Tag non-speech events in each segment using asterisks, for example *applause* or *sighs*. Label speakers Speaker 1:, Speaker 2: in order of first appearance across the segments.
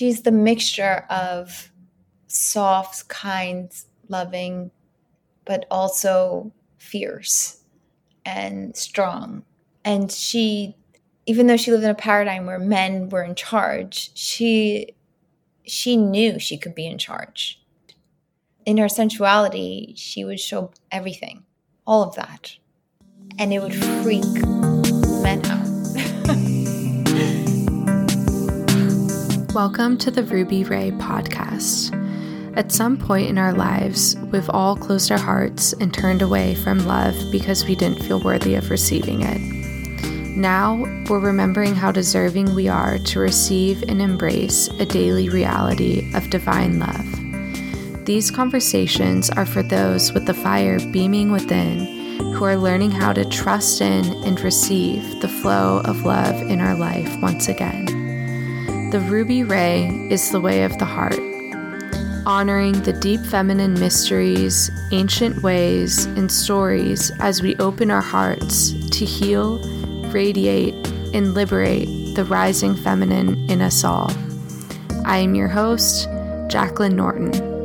Speaker 1: she's the mixture of soft, kind, loving, but also fierce and strong. And she, even though she lived in a paradigm where men were in charge, she she knew she could be in charge. In her sensuality, she would show everything, all of that. And it would freak men out.
Speaker 2: Welcome to the Ruby Ray podcast. At some point in our lives, we've all closed our hearts and turned away from love because we didn't feel worthy of receiving it. Now, we're remembering how deserving we are to receive and embrace a daily reality of divine love. These conversations are for those with the fire beaming within who are learning how to trust in and receive the flow of love in our life once again. The ruby ray is the way of the heart, honoring the deep feminine mysteries, ancient ways, and stories as we open our hearts to heal, radiate, and liberate the rising feminine in us all. I am your host, Jaclyn Norton.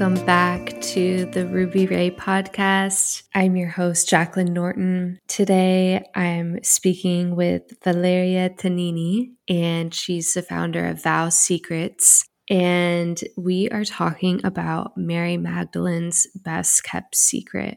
Speaker 2: Welcome back to the Ruby Ray podcast. I'm your host, Jaclyn Norton. Today I'm speaking with Valeria Tignini, and she's the founder of Val Secrets. And we are talking about Mary Magdalene's best kept secret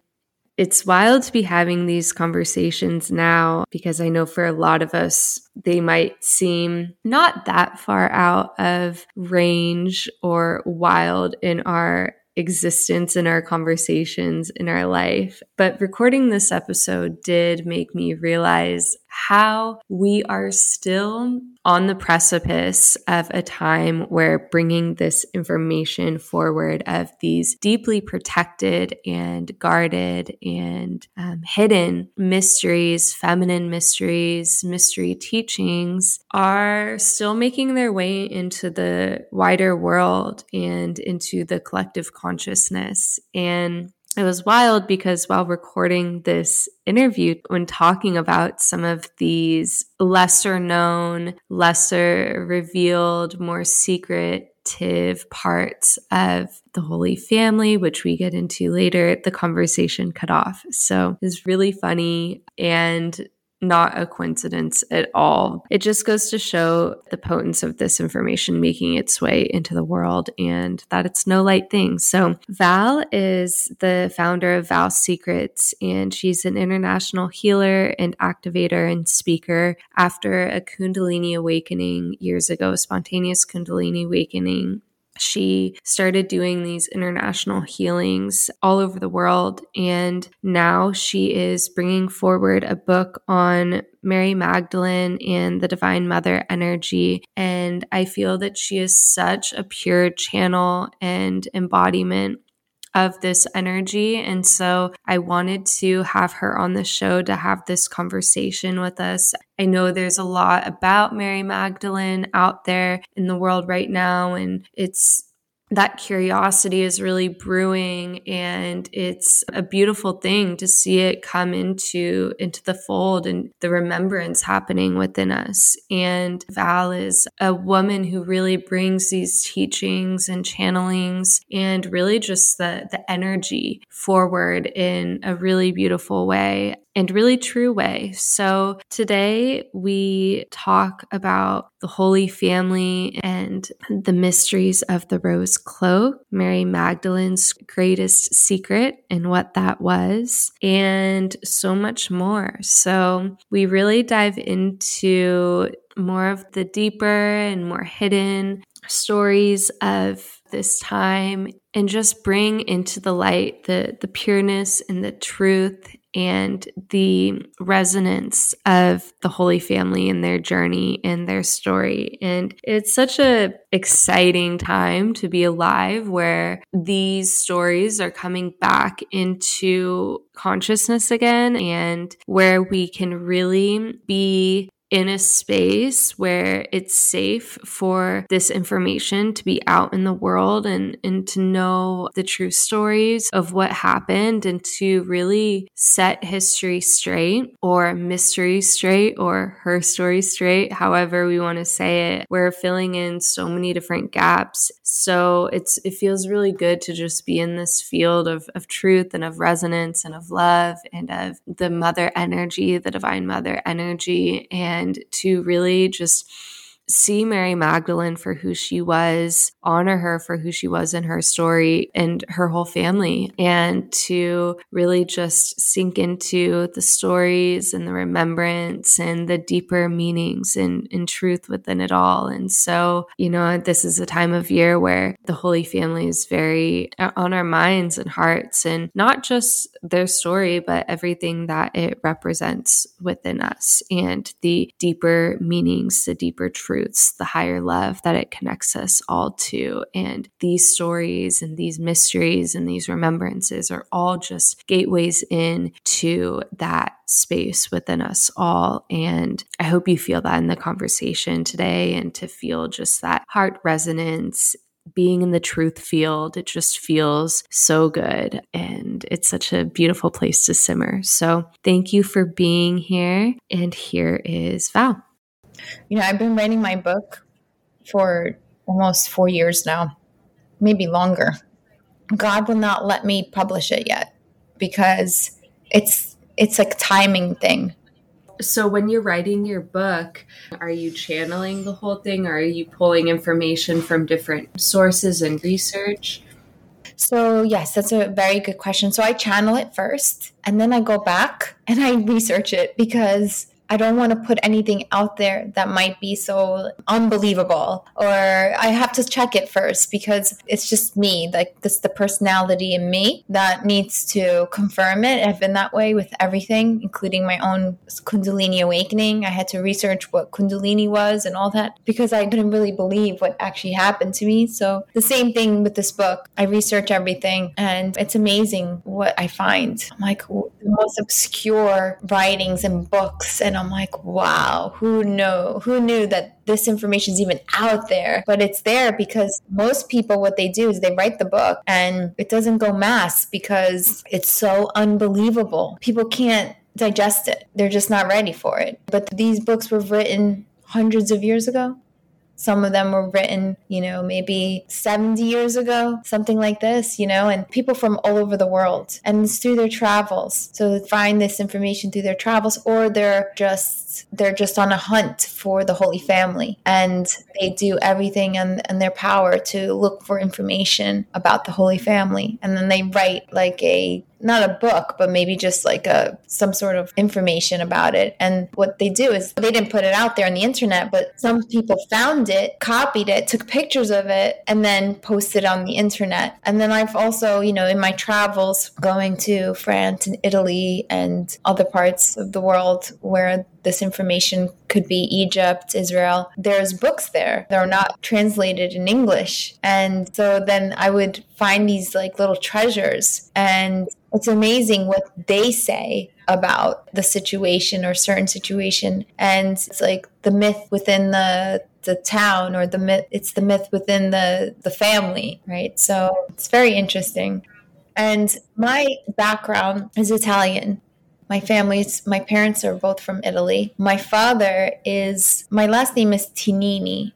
Speaker 2: it's wild to be having these conversations now because I know for a lot of us, they might seem not that far out of range or wild in our existence in our conversations in our life. But recording this episode did make me realize how we are still on the precipice of a time where bringing this information forward of these deeply protected and guarded and um, hidden mysteries, feminine mysteries, mystery teachings are still making their way into the wider world and into the collective consciousness. And it was wild because while recording this interview, when talking about some of these lesser known, lesser revealed, more secretive parts of the Holy Family, which we get into later, the conversation cut off. So it's really funny. And not a coincidence at all. It just goes to show the potence of this information making its way into the world and that it's no light thing. So, Val is the founder of Val Secrets, and she's an international healer and activator and speaker after a Kundalini awakening years ago, a spontaneous Kundalini awakening she started doing these international healings all over the world. And now she is bringing forward a book on Mary Magdalene and the Divine Mother energy. And I feel that she is such a pure channel and embodiment of this energy. And so I wanted to have her on the show to have this conversation with us. I know there's a lot about Mary Magdalene out there in the world right now, and it's that curiosity is really brewing and it's a beautiful thing to see it come into into the fold and the remembrance happening within us. And val is a woman who really brings these teachings and channelings and really just the the energy forward in a really beautiful way and really true way. So today we talk about the Holy Family and the mysteries of the rose cloak, Mary Magdalene's greatest secret and what that was, and so much more. So we really dive into more of the deeper and more hidden stories of this time and just bring into the light the the pureness and the truth and the resonance of the Holy Family and their journey and their story. And it's such a exciting time to be alive where these stories are coming back into consciousness again and where we can really be in a space where it's safe for this information to be out in the world and, and to know the true stories of what happened and to really set history straight or mystery straight or her story straight, however we want to say it. We're filling in so many different gaps. So it's it feels really good to just be in this field of, of truth and of resonance and of love and of the mother energy, the divine mother energy. And to really just see Mary Magdalene for who she was, honor her for who she was in her story and her whole family, and to really just sink into the stories and the remembrance and the deeper meanings and, and truth within it all. And so, you know, this is a time of year where the Holy Family is very uh, on our minds and hearts, and not just their story, but everything that it represents within us and the deeper meanings, the deeper truth the higher love that it connects us all to. And these stories and these mysteries and these remembrances are all just gateways in to that space within us all. And I hope you feel that in the conversation today and to feel just that heart resonance being in the truth field, it just feels so good. And it's such a beautiful place to simmer. So thank you for being here. And here is Val.
Speaker 1: You know, I've been writing my book for almost four years now, maybe longer. God will not let me publish it yet because it's it's a timing thing.
Speaker 2: So when you're writing your book, are you channeling the whole thing or are you pulling information from different sources and research?
Speaker 1: So, yes, that's a very good question. So, I channel it first and then I go back and I research it because I don't want to put anything out there that might be so unbelievable or I have to check it first because it's just me like this the personality in me that needs to confirm it. I've been that way with everything including my own kundalini awakening. I had to research what kundalini was and all that because I couldn't really believe what actually happened to me. So the same thing with this book. I research everything and it's amazing what I find. I'm like the most obscure writings and books and and I'm like, wow, who know who knew that this information is even out there? But it's there because most people what they do is they write the book and it doesn't go mass because it's so unbelievable. People can't digest it. They're just not ready for it. But these books were written hundreds of years ago. Some of them were written, you know, maybe 70 years ago, something like this, you know, and people from all over the world. And it's through their travels. So find this information through their travels, or they're just they're just on a hunt for the Holy Family. And they do everything in, in their power to look for information about the Holy Family. And then they write like a not a book, but maybe just like a some sort of information about it. And what they do is they didn't put it out there on the internet, but some people found it, copied it, took pictures of it, and then posted on the internet. And then I've also, you know, in my travels going to France and Italy and other parts of the world where this information could be Egypt, Israel. There's books there. They're not translated in English. And so then I would find these like little treasures and it's amazing what they say about the situation or certain situation and it's like the myth within the the town or the myth it's the myth within the the family right so it's very interesting and my background is italian my family's my parents are both from italy my father is my last name is Tignini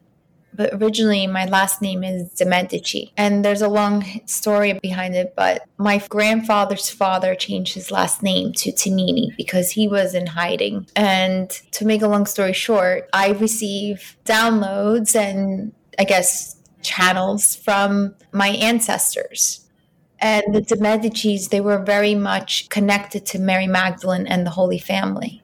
Speaker 1: but originally my last name is De Medici. And there's a long story behind it, but my grandfather's father changed his last name to Tignini because he was in hiding. And to make a long story short, I receive downloads and I guess channels from my ancestors. And the De Medicis, they were very much connected to Mary Magdalene and the Holy Family.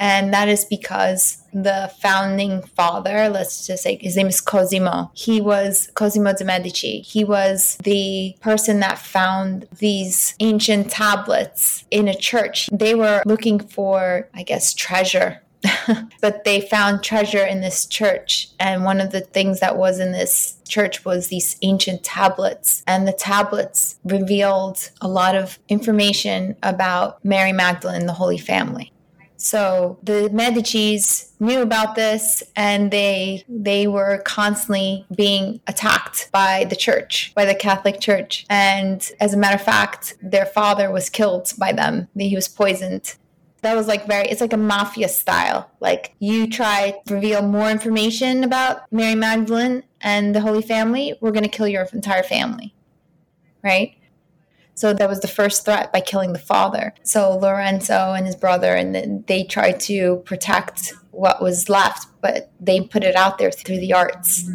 Speaker 1: And that is because the founding father, let's just say his name is Cosimo. He was Cosimo de' Medici. He was the person that found these ancient tablets in a church. They were looking for, I guess, treasure *laughs* but they found treasure in this church. And one of the things that was in this church was these ancient tablets. And the tablets revealed a lot of information about Mary Magdalene the Holy Family. So the Medicis knew about this and they they were constantly being attacked by the church, by the Catholic Church. And as a matter of fact, their father was killed by them. He was poisoned that was like very it's like a mafia style. Like you try to reveal more information about mary magdalene and the holy family we're going to kill your entire family right? So that was the first threat by killing the father. So lorenzo and his brother and they tried to protect what was left but they put it out there through the arts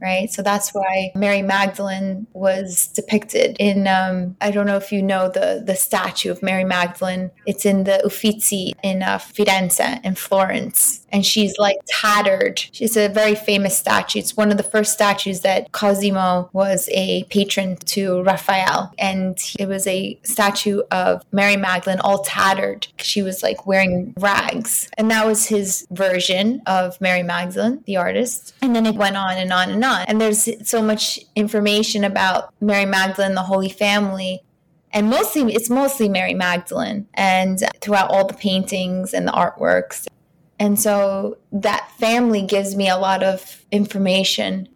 Speaker 1: right? So that's why Mary Magdalene was depicted in. Um, I don't know if you know the the statue of Mary Magdalene. It's in the Uffizi in uh, Firenze in Florence, and she's like tattered. She's a very famous statue. It's one of the first statues that Cosimo was a patron to Raphael, and it was a statue of Mary Magdalene all tattered. She was like wearing rags, and that was his version of Mary Magdalene, the artist. And then it went on and on and on. And there's so much information about Mary Magdalene, the Holy Family. And mostly, it's mostly Mary Magdalene and throughout all the paintings and the artworks. And so that family gives me a lot of information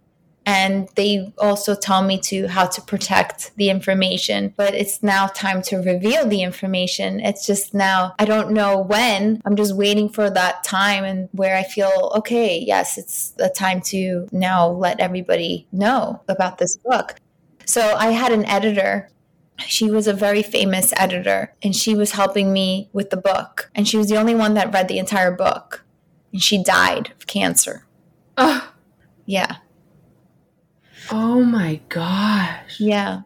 Speaker 1: and they also tell me to how to protect the information but it's now time to reveal the information. It's just now i don't know when. I'm just waiting for that time and where i feel okay yes it's the time to now let everybody know about this book. So i had an editor. She was a very famous editor and she was helping me with the book. And she was the only one that read the entire book. And she died of cancer.
Speaker 2: Oh
Speaker 1: yeah
Speaker 2: Oh my gosh.
Speaker 1: Yeah.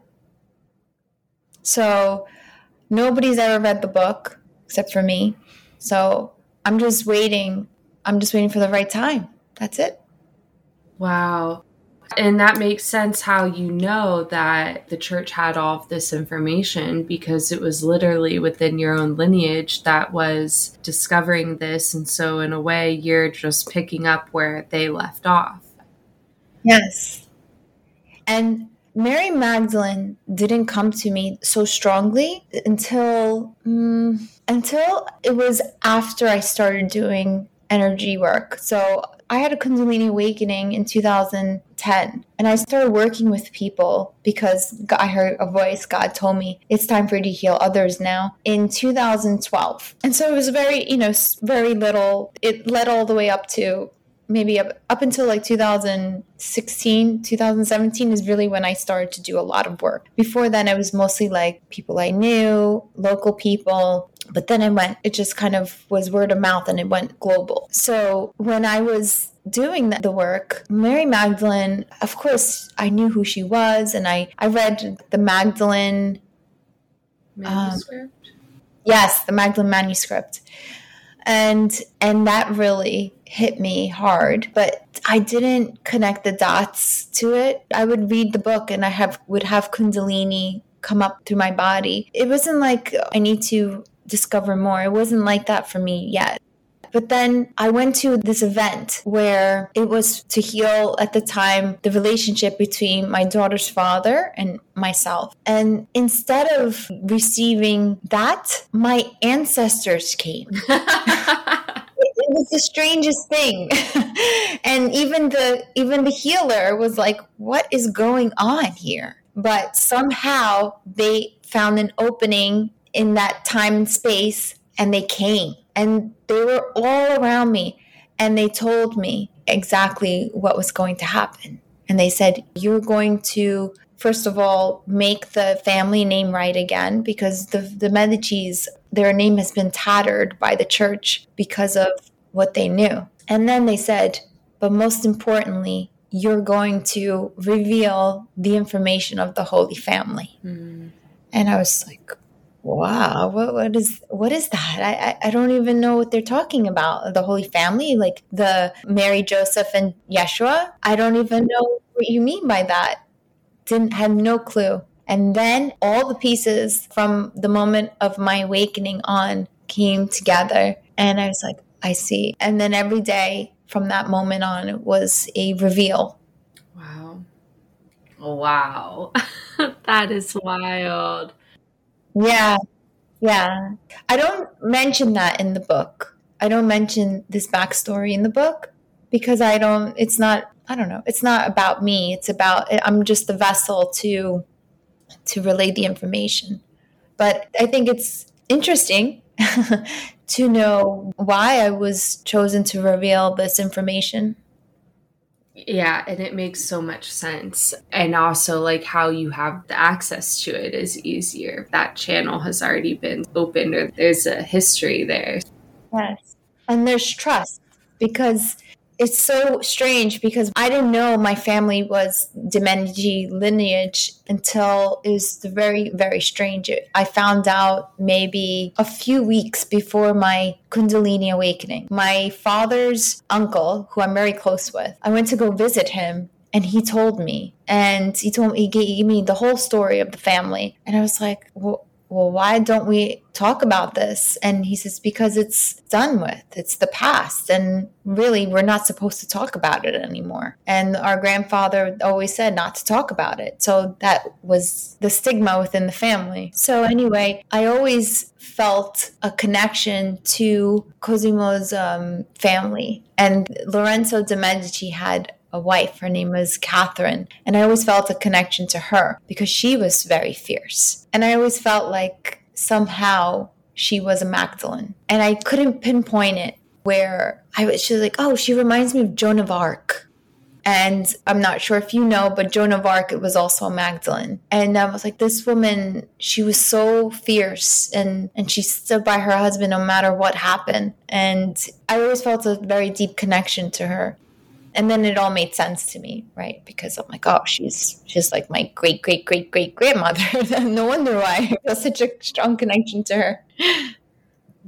Speaker 1: So nobody's ever read the book except for me. So I'm just waiting. I'm just waiting for the right time. That's it.
Speaker 2: Wow. And that makes sense how you know that the church had all of this information because it was literally within your own lineage that was discovering this. And so, in a way, you're just picking up where they left off.
Speaker 1: Yes. And Mary Magdalene didn't come to me so strongly until um, until it was after I started doing energy work. So I had a Kundalini awakening in 2010, and I started working with people because I heard a voice. God told me it's time for you to heal others now in 2012, and so it was very, you know, very little. It led all the way up to maybe up, up until like 2016 2017 is really when i started to do a lot of work. Before then it was mostly like people i knew local people but then it went it just kind of was word of mouth and it went global. So when i was doing the work mary magdalene of course i knew who she was and i i read the magdalene
Speaker 2: manuscript? um,
Speaker 1: yes the magdalene manuscript. And and that really hit me hard but i didn't connect the dots to it i would read the book and i have would have kundalini come up through my body it wasn't like oh, i need to discover more it wasn't like that for me yet but then I went to this event where it was to heal at the time the relationship between my daughter's father and myself. And instead of receiving that, my ancestors came. *laughs* it was the strangest thing. *laughs* And even the even the healer was like what is going on here? But somehow they found an opening in that time and space and they came. And they were all around me and they told me exactly what was going to happen. And they said, You're going to, first of all, make the family name right again because the, the Medicis, their name has been tattered by the church because of what they knew. And then they said, But most importantly, you're going to reveal the information of the Holy Family. Mm. And I was like, wow, what what is what is that? I, I I don't even know what they're talking about. The Holy Family, like the Mary, Joseph, and Yeshua. I don't even know what you mean by that. Didn't have no clue. And then all the pieces from the moment of my awakening on came together, and I was like, I see. And then every day from that moment on was a reveal.
Speaker 2: Wow. Oh, wow. *laughs* that is wild.
Speaker 1: Yeah. Yeah. I don't mention that in the book. I don't mention this backstory in the book because I don't, it's not, I don't know, it's not about me. It's about, I'm just the vessel to, to relay the information. But I think it's interesting *laughs* to know why I was chosen to reveal this information.
Speaker 2: Yeah, and it makes so much sense. And also, like, how you have the access to it is easier. That channel has already been opened, or there's a history there.
Speaker 1: Yes. And there's trust because it's so strange because I didn't know my family was De lineage until it was very, very strange. I found out maybe a few weeks before my Kundalini awakening. My father's uncle, who I'm very close with, I went to go visit him and he told me and he told me he gave me the whole story of the family and i was like well, well, why don't we talk about this? And he says, because it's done with. It's the past. And really, we're not supposed to talk about it anymore. And our grandfather always said not to talk about it. So that was the stigma within the family. So, anyway, I always felt a connection to Cosimo's um, family. And Lorenzo de' Medici had a wife. Her name was Catherine. And I always felt a connection to her because she was very fierce. And I always felt like somehow she was a Magdalene. And I couldn't pinpoint it where I was, she was like, oh, she reminds me of Joan of Arc. And I'm not sure if you know, but Joan of Arc it was also a Magdalene. And I was like, this woman, she was so fierce and, and she stood by her husband no matter what happened. And I always felt a very deep connection to her and then it all made sense to me, right? Because I'm like, oh, she's she's like my great great great great grandmother. *laughs* no wonder why I feel such a strong connection to her.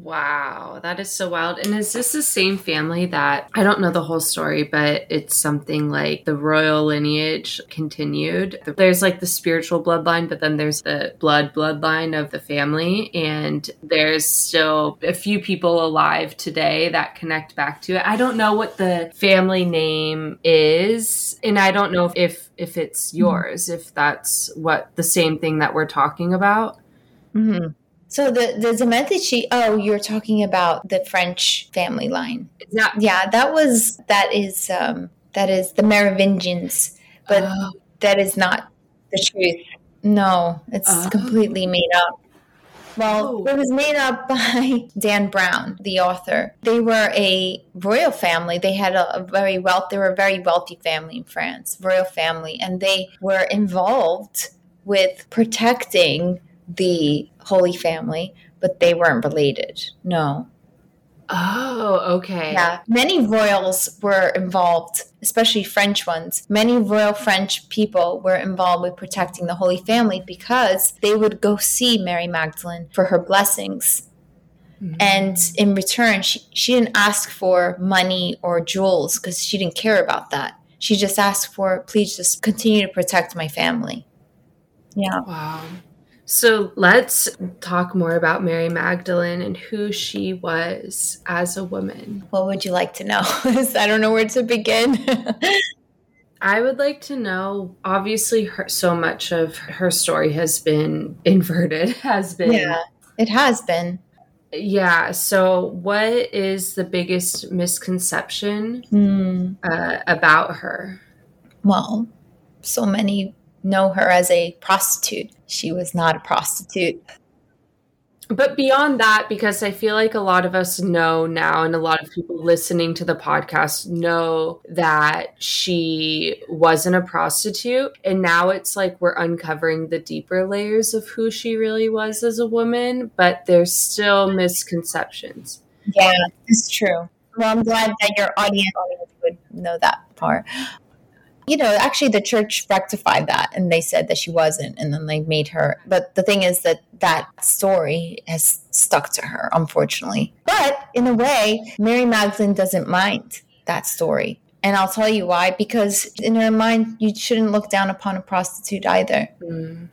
Speaker 2: Wow, that is so wild. And is this the same family that I don't know the whole story, but it's something like the royal lineage continued? There's like the spiritual bloodline, but then there's the blood bloodline of the family. And there's still a few people alive today that connect back to it. I don't know what the family name is. And I don't know if, if it's yours, if that's what the same thing that we're talking about.
Speaker 1: Mm-hmm. So the the de Medici. Oh, you're talking about the French family line. Yeah, yeah. That was that is um, that is the Merovingians, but oh. that is not the truth. No, it's oh. completely made up. Well, oh. it was made up *laughs* by Dan Brown, the author. They were a royal family. They had a, a, very wealth. They were a very wealthy family in France, royal family, and they were involved with protecting the Holy Family, but they weren't related. No.
Speaker 2: Oh, okay.
Speaker 1: Yeah. Many royals were involved, especially French ones. Many royal French people were involved with protecting the Holy Family because they would go see Mary Magdalene for her blessings. Mm-hmm. And in return, she, she didn't ask for money or jewels because she didn't care about that. She just asked for, please just continue to protect my family. Yeah.
Speaker 2: Wow. So let's talk more about Mary Magdalene and who she was as a woman.
Speaker 1: What would you like to know? *laughs* I don't know where to begin. *laughs*
Speaker 2: I would like to know obviously her, so much of her story has been inverted, *laughs* has been.
Speaker 1: Yeah, it has been.
Speaker 2: Yeah. So, what is the biggest misconception mm. uh, about her?
Speaker 1: Well, so many know her as a prostitute. She was not a prostitute.
Speaker 2: But beyond that, because I feel like a lot of us know now, and a lot of people listening to the podcast know that she wasn't a prostitute. And now it's like we're uncovering the deeper layers of who she really was as a woman, but there's still misconceptions.
Speaker 1: Yeah, it's true. Well, I'm glad that your audience would know that part. You know, actually the church rectified that and they said that she wasn't and then they made her. But the thing is that that story has stuck to her, unfortunately. But in a way, Mary Magdalene doesn't mind that story. And I'll tell you why because in her mind, you shouldn't look down upon a prostitute either. Mm.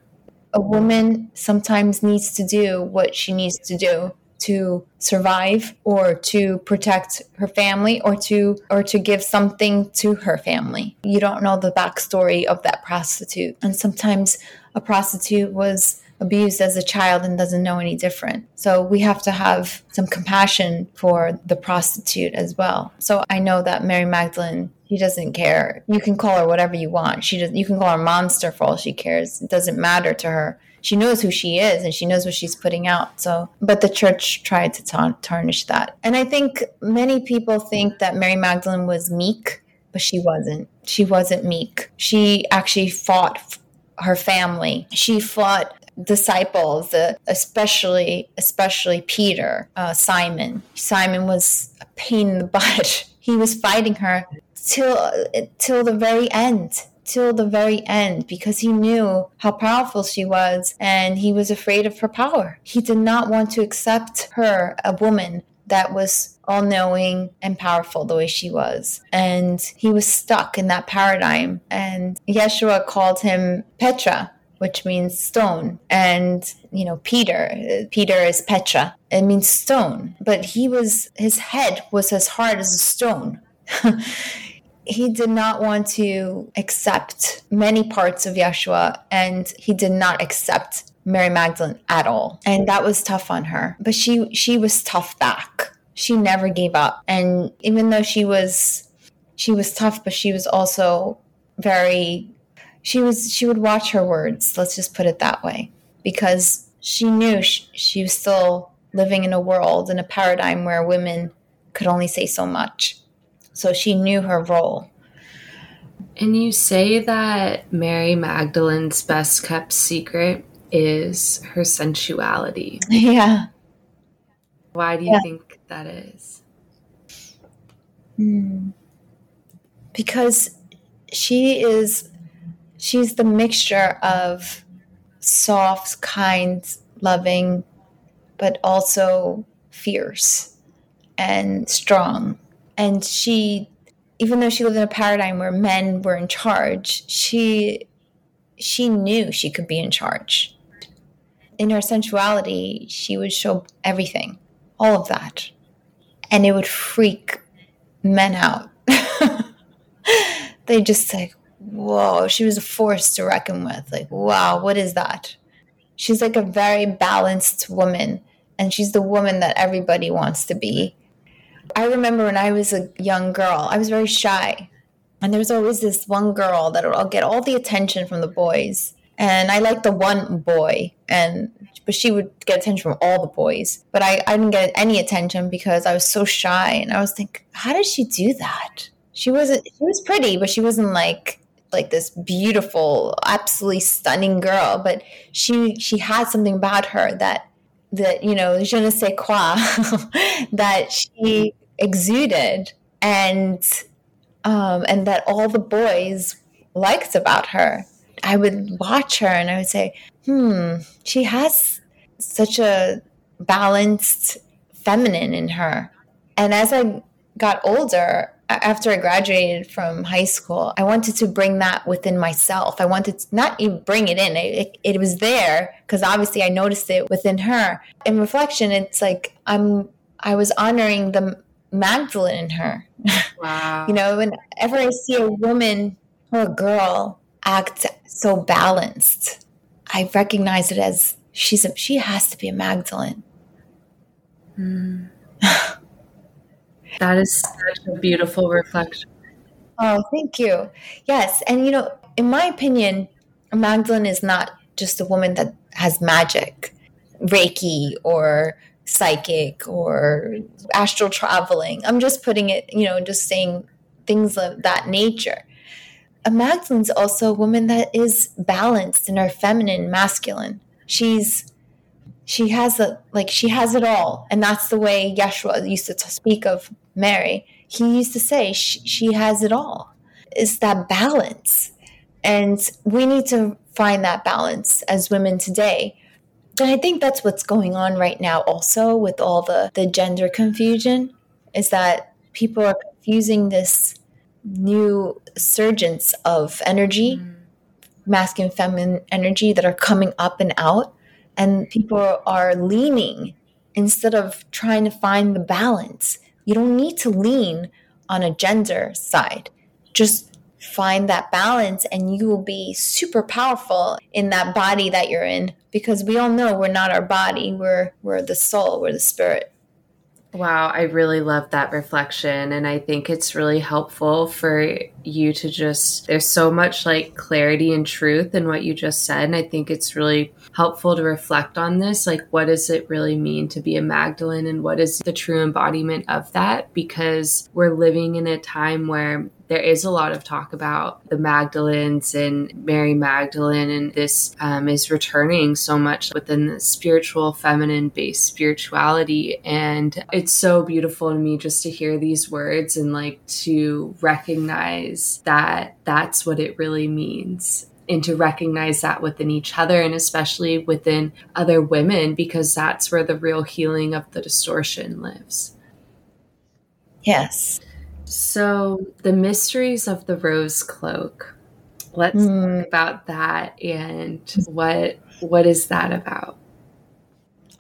Speaker 1: A woman sometimes needs to do what she needs to do to survive or to protect her family or to or to give something to her family. You don't know the backstory of that prostitute. And sometimes a prostitute was abused as a child and doesn't know any different. So we have to have some compassion for the prostitute as well. So I know that Mary Magdalene she doesn't care. You can call her whatever you want. She does you can call her monster for all she cares. It doesn't matter to her she knows who she is and she knows what she's putting out. So, but the church tried to ta- tarnish that. And I think many people think that Mary Magdalene was meek, but she wasn't. She wasn't meek. She actually fought her family. She fought disciples, especially especially Peter, uh, Simon. Simon was a pain in the *laughs* butt. he was fighting her till till the very end till the very end because he knew how powerful she was and he was afraid of her power. He did not want to accept her, a woman that was all knowing and powerful the way she was. And he was stuck in that paradigm. And Yeshua called him Petra, which means stone. And, you know, Peter, Peter is Petra. It means stone. But he was, his head was as hard as a stone. *laughs* he did not want to accept many parts of Yeshua and he did not accept Mary Magdalene at all. And that was tough on her. But she she was tough back. She never gave up. And even though she was she was tough, but she was also very she was she would watch her words, let's just put it that way, because she knew she, she was still living in a world in a paradigm where women could only say so much so she knew her role.
Speaker 2: And you say that Mary Magdalene's best kept secret is her sensuality. *laughs*
Speaker 1: Yeah.
Speaker 2: Why do you yeah. think that is?
Speaker 1: Mm. Because she is she's the mixture of soft, kind, loving, but also fierce and strong and she even though she lived in a paradigm where men were in charge she she knew she could be in charge. In her sensuality she would show everything all of that. And it would freak men out. *laughs* They just like whoa she was a force to reckon with. Like wow what is that? She's like a very balanced woman. And she's the woman that everybody wants to be I remember when I was a young girl, I was very shy. And there was always this one girl that would get all the attention from the boys. And I liked the one boy, and but she would get attention from all the boys. But I, I didn't get any attention because I was so shy. And I was thinking, how did she do that? She wasn't she was pretty, but she wasn't like like this beautiful, absolutely stunning girl. But she she had something about her that that you know je ne sais quoi *laughs* that she exuded. And um, and that all the boys liked about her. I would watch her and i would say hmm she has such a balanced feminine in her. And as i got older after I graduated from high school, I wanted to bring that within myself. I wanted to not even bring it in. It, it, it was there because obviously I noticed it within her. In reflection, it's like I'm I was honoring the Magdalene in her. *laughs* Wow. you know, whenever I see a woman or a girl act so balanced, I recognize it as she's a, she has to be a Magdalene.
Speaker 2: Mm. *laughs* That is such a beautiful reflection.
Speaker 1: Oh, thank you. Yes. And, you know, in my opinion, Magdalene is not just a woman that has magic, Reiki, or psychic, or astral traveling. I'm just putting it, you know, just saying things of that nature. A Magdalene's also a woman that is balanced in her feminine, masculine. She's she has a like she has it all and that's the way yeshua used to speak of mary he used to say she, she has it all is that balance. And we need to find that balance as women today. And I think that's what's going on right now also with all the, the gender confusion is that people are confusing this new surgence of energy, mm. masculine, feminine energy that are coming up and out. And people are leaning instead of trying to find the balance. You don't need to lean on a gender side. Just find that balance and you will be super powerful in that body that you're in because we all know we're not our body we're we're the soul we're the spirit
Speaker 2: Wow, I really love that reflection. And I think it's really helpful for you to just, there's so much like clarity and truth in what you just said. And I think it's really helpful to reflect on this. Like, what does it really mean to be a Magdalene and what is the true embodiment of that? Because we're living in a time where there is a lot of talk about the Magdalens and Mary Magdalene, and this um, is returning so much within the spiritual, feminine based spirituality. And it's so beautiful to me just to hear these words and like to recognize that that's what it really means and to recognize that within each other and especially within other women because that's where the real healing of the distortion lives.
Speaker 1: Yes.
Speaker 2: So, the mysteries of the rose cloak. Let's mm. talk about that and what what is that about?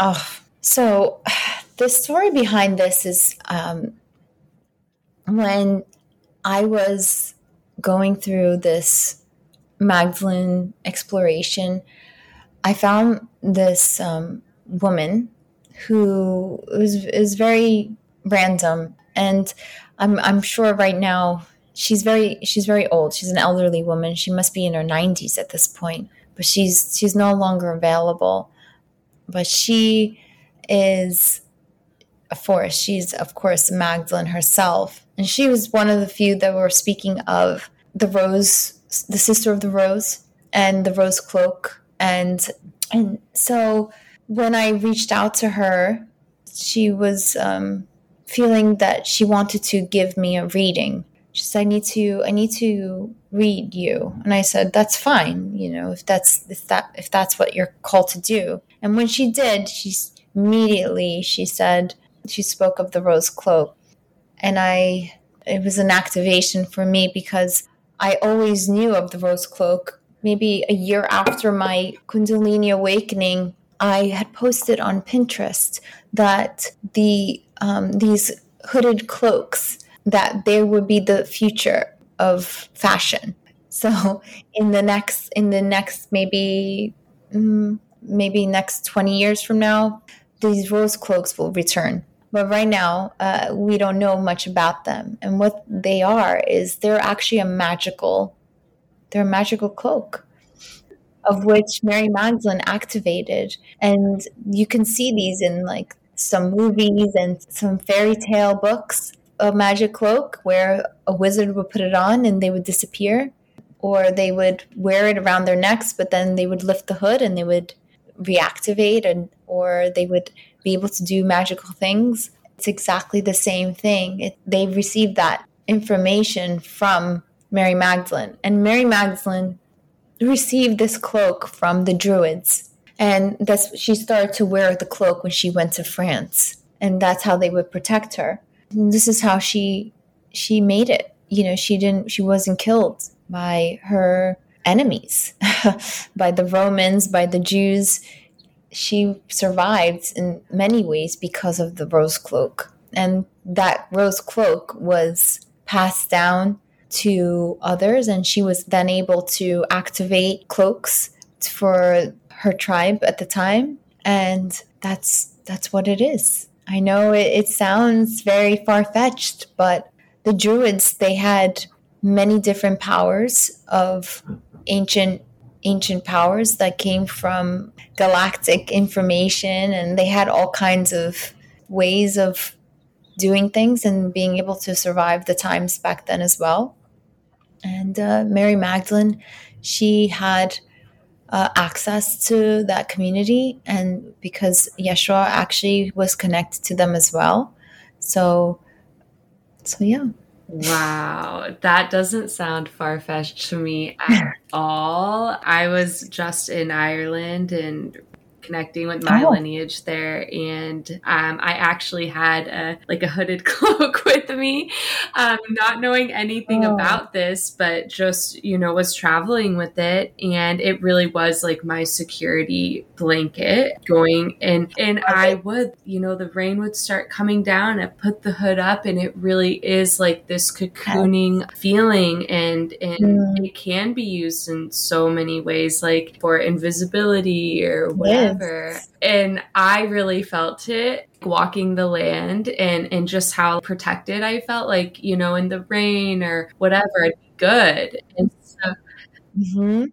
Speaker 1: Oh, so *sighs* the story behind this is um, when I was going through this Magdalene exploration, I found this um, woman who was is very random, and I'm I'm sure right now she's very she's very old. She's an elderly woman. She must be in her 90s at this point, but she's she's no longer available. But she is a force. She's of course Magdalene herself, and she was one of the few that were speaking of the rose, the sister of the rose, and the rose cloak, and and so when I reached out to her, she was um, feeling that she wanted to give me a reading. She said, "I need to, I need to read you," and I said, "That's fine. You know, if that's if that if that's what you're called to do." And when she did, she immediately she said she spoke of the rose cloak, and I it was an activation for me because I always knew of the rose cloak. Maybe a year after my Kundalini awakening, I had posted on Pinterest that the um, these hooded cloaks that they would be the future of fashion. *laughs* So in the next in the next maybe mm, maybe next 20 years from now, these rose cloaks will return. But right now, uh, we don't know much about them. And what they are is they're actually a magical, they're a magical cloak of which Mary Magdalene activated. And you can see these in like some movies and some fairy tale books. A magic cloak where a wizard would put it on and they would disappear, or they would wear it around their necks, but then they would lift the hood and they would reactivate, and or they would be able to do magical things. It's exactly the same thing. It, they received that information from Mary Magdalene, and Mary Magdalene received this cloak from the Druids and that's she started to wear the cloak when she went to France, and that's how they would protect her. And this is how she she made it. You know, she didn't she wasn't killed by her enemies, *laughs* by the Romans, by the Jews. She survived in many ways because of the rose cloak. And that rose cloak was passed down to others, and she was then able to activate cloaks for her tribe at the time. And that's that's what it is. I know it, it sounds very far-fetched but the druids they had many different powers of ancient ancient powers that came from galactic information and they had all kinds of ways of doing things and being able to survive the times back then as well and uh, mary magdalene she had uh, access to that community and because Yeshua actually was connected to them as well. So, so yeah.
Speaker 2: Wow, that doesn't sound far fetched to me at *laughs* all. I was just in Ireland and connecting with my oh. lineage there. And um, i actually had a like a hooded *laughs* cloak with me um, not knowing anything oh. about this but just you know was traveling with it. And it really was like my security blanket going and and i would you know the rain would start coming down. I put the hood up and it really is like this cocooning feeling. And and mm. it can be used in so many ways like for invisibility or whatever And I really felt it walking the land and, and just how protected I felt like, you know, in the rain or whatever, it'd be good. And so,
Speaker 1: mm-hmm.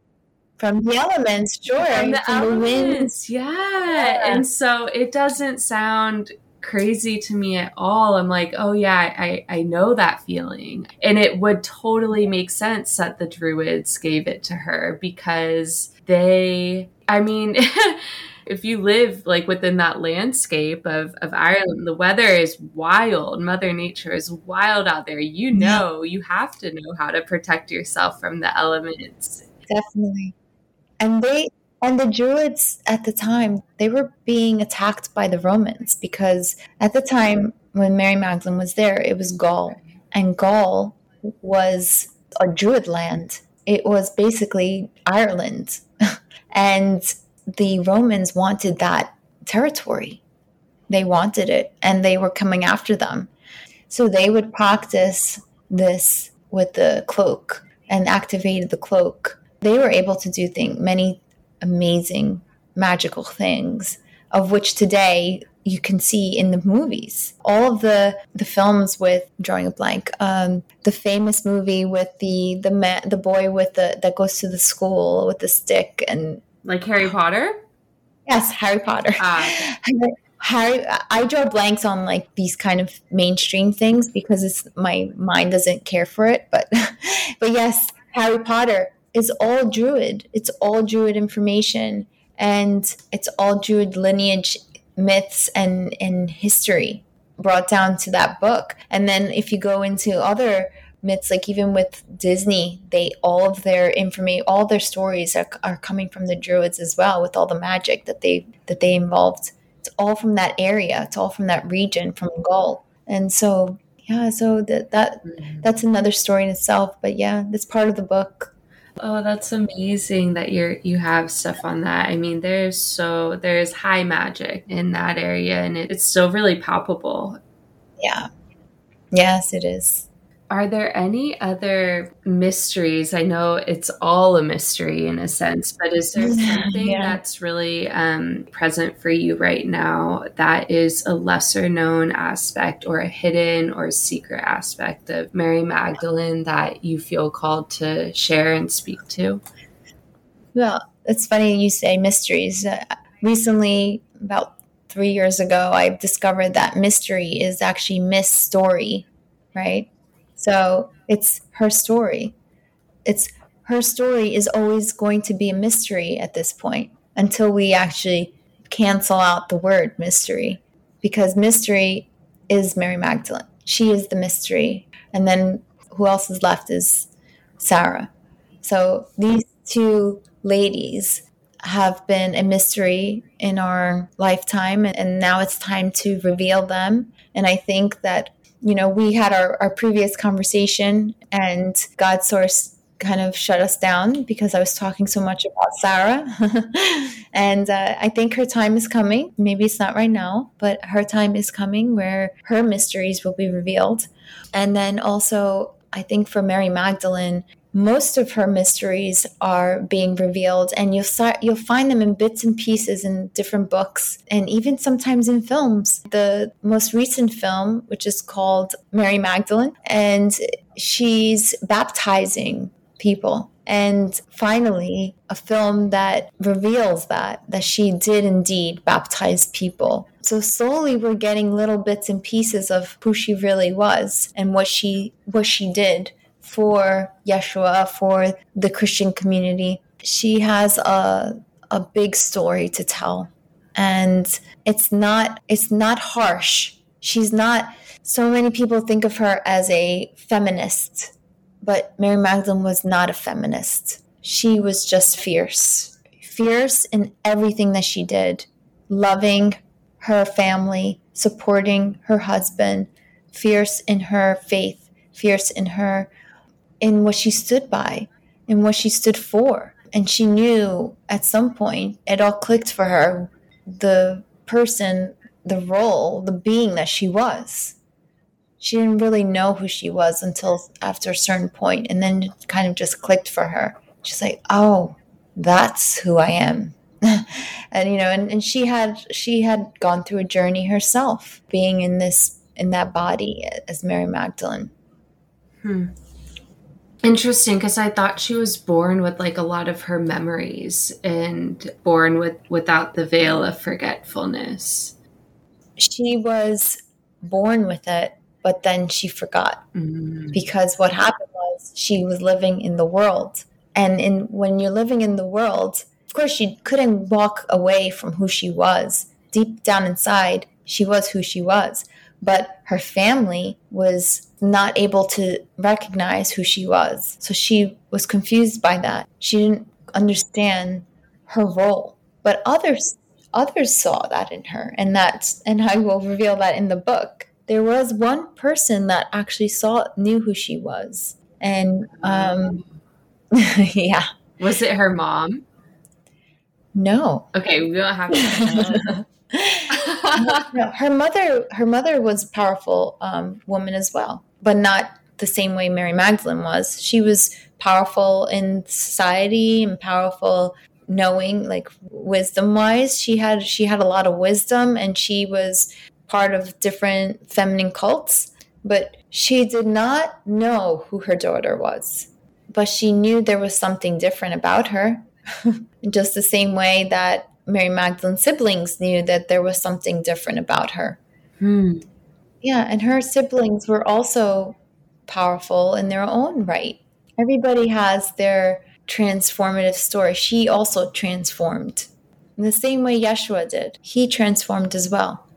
Speaker 1: From the elements, sure.
Speaker 2: From the from elements, the yeah. yeah. And so it doesn't sound crazy to me at all. I'm like, oh yeah, I, I know that feeling. And it would totally make sense that the druids gave it to her because they, I mean, *laughs* if you live like within that landscape of, of Ireland, the weather is wild. Mother Nature is wild out there. You know, you have to know how to protect yourself from the elements.
Speaker 1: Definitely. And they and the Druids at the time, they were being attacked by the Romans because at the time when Mary Magdalene was there, it was Gaul. And Gaul was a Druid land. It was basically Ireland. *laughs* and the Romans wanted that territory. They wanted it and they were coming after them. So they would practice this with the cloak and activated the cloak. They were able to do things, many amazing magical things, of which today you can see in the movies. All of the the films with drawing a blank, um, the famous movie with the the man, the boy with the that goes to the school with the stick and
Speaker 2: like Harry Potter?
Speaker 1: Yes, Harry Potter. Ah. *laughs* Harry, I draw blanks on like these kind of mainstream things because it's my mind doesn't care for it. But, *laughs* but yes, Harry Potter is all Druid. It's all Druid information, and it's all Druid lineage myths and and history brought down to that book. And then if you go into other myths like even with disney they all of their information all their stories are, are coming from the druids as well with all the magic that they that they involved it's all from that area it's all from that region from gaul and so yeah so that that mm-hmm. that's another story in itself but yeah that's part of the book
Speaker 2: Oh, that's amazing that you're you have stuff on that. I mean, there's so there's high magic in that area and it, it's still really palpable.
Speaker 1: Yeah. Yes, it is.
Speaker 2: Are there any other mysteries? I know it's all a mystery in a sense, but is there something yeah. that's really um, present for you right now that is a lesser known aspect or a hidden or secret aspect of Mary Magdalene that you feel called to share and speak to?
Speaker 1: Well, it's funny you say mysteries. Uh, recently, about three years ago, I discovered that mystery is actually Miss Story, right? So it's her story. It's her story is always going to be a mystery at this point until we actually cancel out the word mystery because mystery is Mary Magdalene. She is the mystery. And then who else is left is Sarah. So these two ladies have been a mystery in our lifetime and now it's time to reveal them and i think that you know, we had our, our previous conversation and God source kind of shut us down because I was talking so much about Sarah. *laughs* and uh, I think her time is coming. Maybe it's not right now, but her time is coming where her mysteries will be revealed. And then also, I think for Mary Magdalene, most of her mysteries are being revealed and you'll start you'll find them in bits and pieces in different books and even sometimes in films. The most recent film which is called mary magdalene and she's baptizing people. And finally a film that reveals that that she did indeed baptize people. So slowly we're getting little bits and pieces of who she really was and what she what she did for Yeshua, for the Christian community. She has a a big story to tell. And it's not it's not harsh. She's not, so many people think of her as a feminist, but Mary Magdalene was not a feminist. She was just fierce, fierce in everything that she did, loving her family, supporting her husband, fierce in her faith, fierce in her, in what she stood by, in what she stood for. And she knew at some point it all clicked for her the person, the role, the being that she was. She didn't really know who she was until after a certain point, and then it kind of just clicked for her. She's like, oh, that's who I am. *laughs* and you know, and, and she had she had gone through a journey herself, being in this in that body as Mary Magdalene.
Speaker 2: Hmm. Interesting, because I thought she was born with like a lot of her memories and born with without the veil of forgetfulness.
Speaker 1: She was born with it, but then she forgot mm. because what happened was she was living in the world, and in when you're living in the world, of course, she couldn't walk away from who she was. Deep down inside, she was who she was but her family was not able to recognize who she was. So she was confused by that. She didn't understand her role. But others others saw that in her and that's and I will reveal that in the book. There was one person that actually saw knew who she was. And um *laughs* yeah.
Speaker 2: Was it her mom?
Speaker 1: No.
Speaker 2: Okay, we don't have to *laughs*
Speaker 1: no, her mother her mother was a powerful um, woman as well but not the same way mary magdalene was. She was powerful in society and powerful knowing like wisdom wise she had she had a lot of wisdom and she was part of different feminine cults but she did not know who her daughter was. But she knew there was something different about her *laughs* just the same way that Mary Magdalene's siblings knew that there was something different about her. Hmm. Yeah, and her siblings were also powerful in their own right. Everybody has their transformative story. She also transformed in the same way Yeshua did. He transformed as well.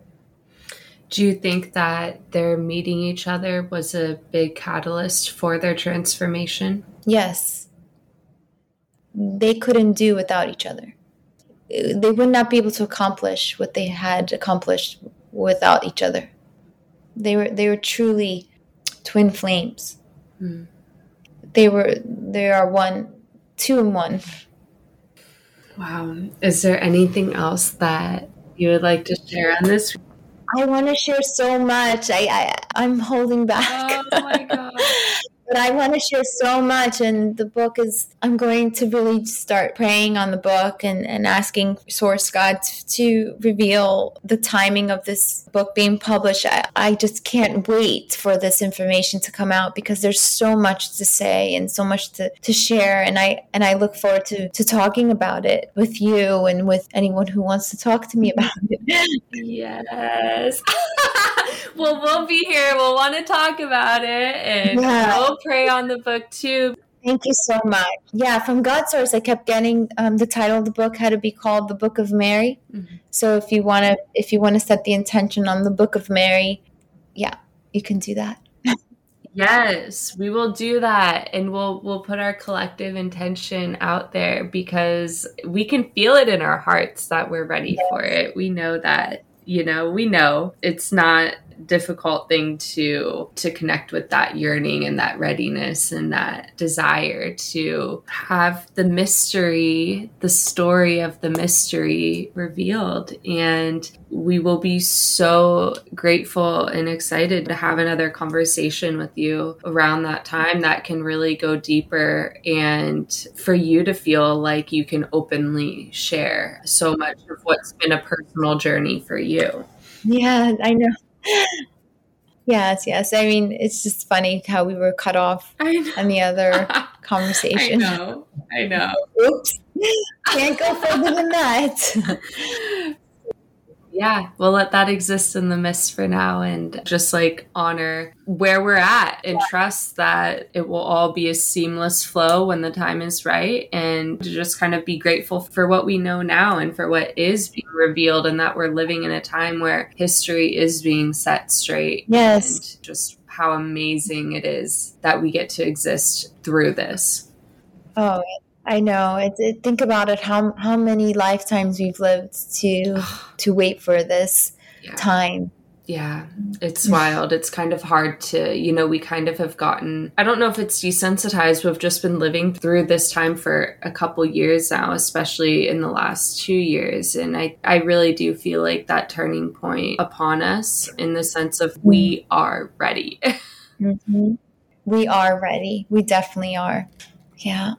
Speaker 2: Do you think that their meeting each other was a big catalyst for their transformation?
Speaker 1: Yes. They couldn't do without each other they would not be able to accomplish what they had accomplished without each other. They were they were truly twin flames. Mm. They were they are one, two in one.
Speaker 2: Wow. Is there anything else that you would like to share on this?
Speaker 1: I want to share so much. I, I I'm holding back.
Speaker 2: Oh my god. *laughs*
Speaker 1: but I want to share so much. And the book is, I'm going to really start praying on the book and, and asking Source God to, to reveal the timing of this book being published. I, I just can't wait for this information to come out because there's so much to say and so much to, to share. And I, and I look forward to, to talking about it with you and with anyone who wants to talk to me about it.
Speaker 2: yes. *laughs* well, we'll be here. We'll want to talk about it and yeah. Pray on the book too.
Speaker 1: Thank you so much. Yeah, from God's source, I kept getting um, the title of the book had to be called the Book of Mary. Mm-hmm. So if you want to, if you want to set the intention on the Book of Mary, yeah, you can do that. *laughs*
Speaker 2: yes, we will do that, and we'll we'll put our collective intention out there because we can feel it in our hearts that we're ready yes. for it. We know that you know we know it's not difficult thing to to connect with that yearning and that readiness and that desire to have the mystery the story of the mystery revealed and we will be so grateful and excited to have another conversation with you around that time that can really go deeper and for you to feel like you can openly share so much of what's been a personal journey for you.
Speaker 1: Yeah, I know. Yes, yes. I mean, it's just funny how we were cut off on the other *laughs* conversation.
Speaker 2: I know. I know.
Speaker 1: Oops. Can't go further than that. *laughs*
Speaker 2: yeah, we'll let that exist in the mist for now and just like honor where we're at and yeah. trust that it will all be a seamless flow when the time is right and to just kind of be grateful for what we know now and for what is being revealed and that we're living in a time where history is being set straight.
Speaker 1: Yes.
Speaker 2: And just how amazing it is that we get to exist through this.
Speaker 1: Oh, I know. It's, it, think about it. How how many lifetimes we've lived to *sighs* to wait for this yeah. time.
Speaker 2: Yeah, it's wild. It's kind of hard to, you know, we kind of have gotten, I don't know if it's desensitized. We've just been living through this time for a couple years now, especially in the last two years. And I, I really do feel like that turning point upon us in the sense of we are ready. *laughs*
Speaker 1: mm-hmm. We are ready. We definitely are. Yeah.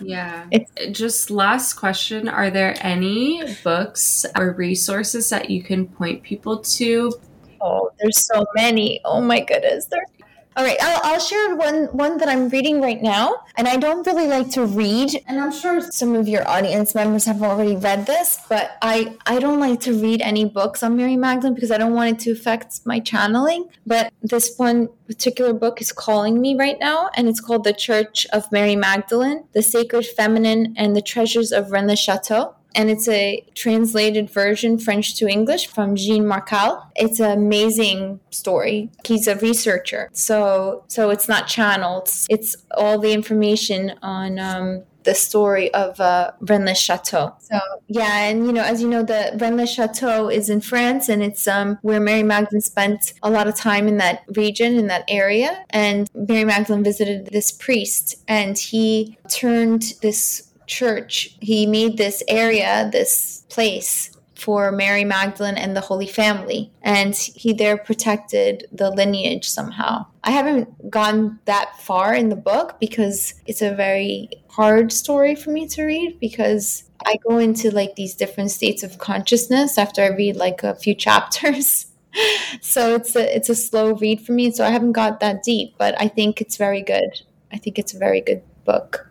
Speaker 2: yeah. *laughs* It's, Just last question Are there any books or resources that you can point people to?
Speaker 1: Oh, there's so many. Oh my goodness. There's all right, I'll, I'll, share one one that I'm reading right now, and I don't really like to read, and I'm sure some of your audience members have already read this, but I I don't like to read any books on Mary Magdalene because I don't want it to affect my channeling. But this one particular book is calling me right now, and it's called The Church of Mary Magdalene: The Sacred Feminine and the Treasures of Rennes Chateau and it's a translated version French to English from Jean Markale. It's an amazing story. He's a researcher, so so it's not channeled. It's all the information on um, the story of uh, Rennes Chateau. So yeah, and you know, as you know, the Rennes Chateau is in France, and it's um, where Mary Magdalene spent a lot of time in that region, in that area. And Mary Magdalene visited this priest, and he turned this church, he made this area, this place for Mary Magdalene and the Holy Family. And he there protected the lineage somehow. I haven't gone that far in the book because it's a very hard story for me to read because I go into like these different states of consciousness after I read like a few *laughs* chapters. *laughs* so it's a it's a slow read for me. So I haven't got that deep, but I think it's very good. I think it's a very good book.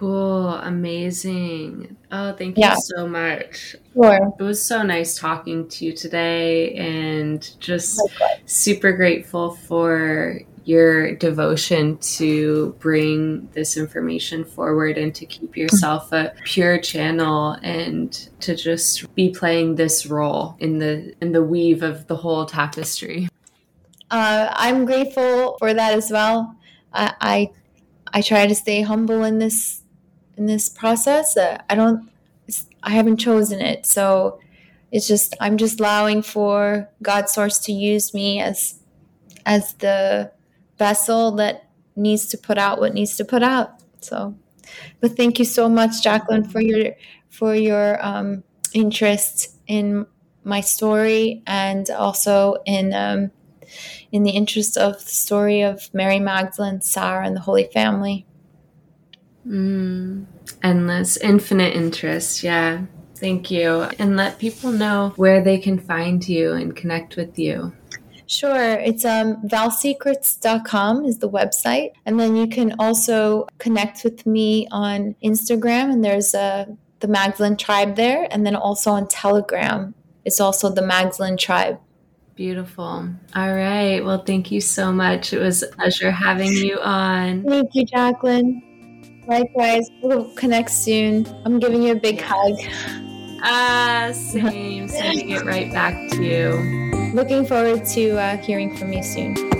Speaker 2: Cool. Amazing. Oh, thank you yeah. so much.
Speaker 1: Sure.
Speaker 2: It was so nice talking to you today and just super grateful for your devotion to bring this information forward and to keep yourself a pure channel and to just be playing this role in the in the weave of the whole tapestry.
Speaker 1: Uh, I'm grateful for that as well. I, I I try to stay humble in this in this process. Uh, I don't, I haven't chosen it. So it's just, I'm just allowing for God source to use me as, as the vessel that needs to put out what needs to put out. So, but thank you so much, Jaclyn, for your, for your um, interest in my story and also in, um, in the interest of the story of Mary Magdalene, Sarah, and the Holy Family.
Speaker 2: Mm, endless, infinite interest. Yeah. Thank you. And let people know where they can find you and connect with you.
Speaker 1: Sure. It's um, valsecrets.com is the website. And then you can also connect with me on Instagram, and there's a, the Magdalene Tribe there. And then also on Telegram, it's also the Magdalene Tribe.
Speaker 2: Beautiful. All right. Well, thank you so much. It was a pleasure having you on.
Speaker 1: Thank you, Jaclyn. Likewise, we'll connect soon. I'm giving you a big hug.
Speaker 2: Ah, same. Sending it right back to you.
Speaker 1: Looking forward to uh, hearing from you soon.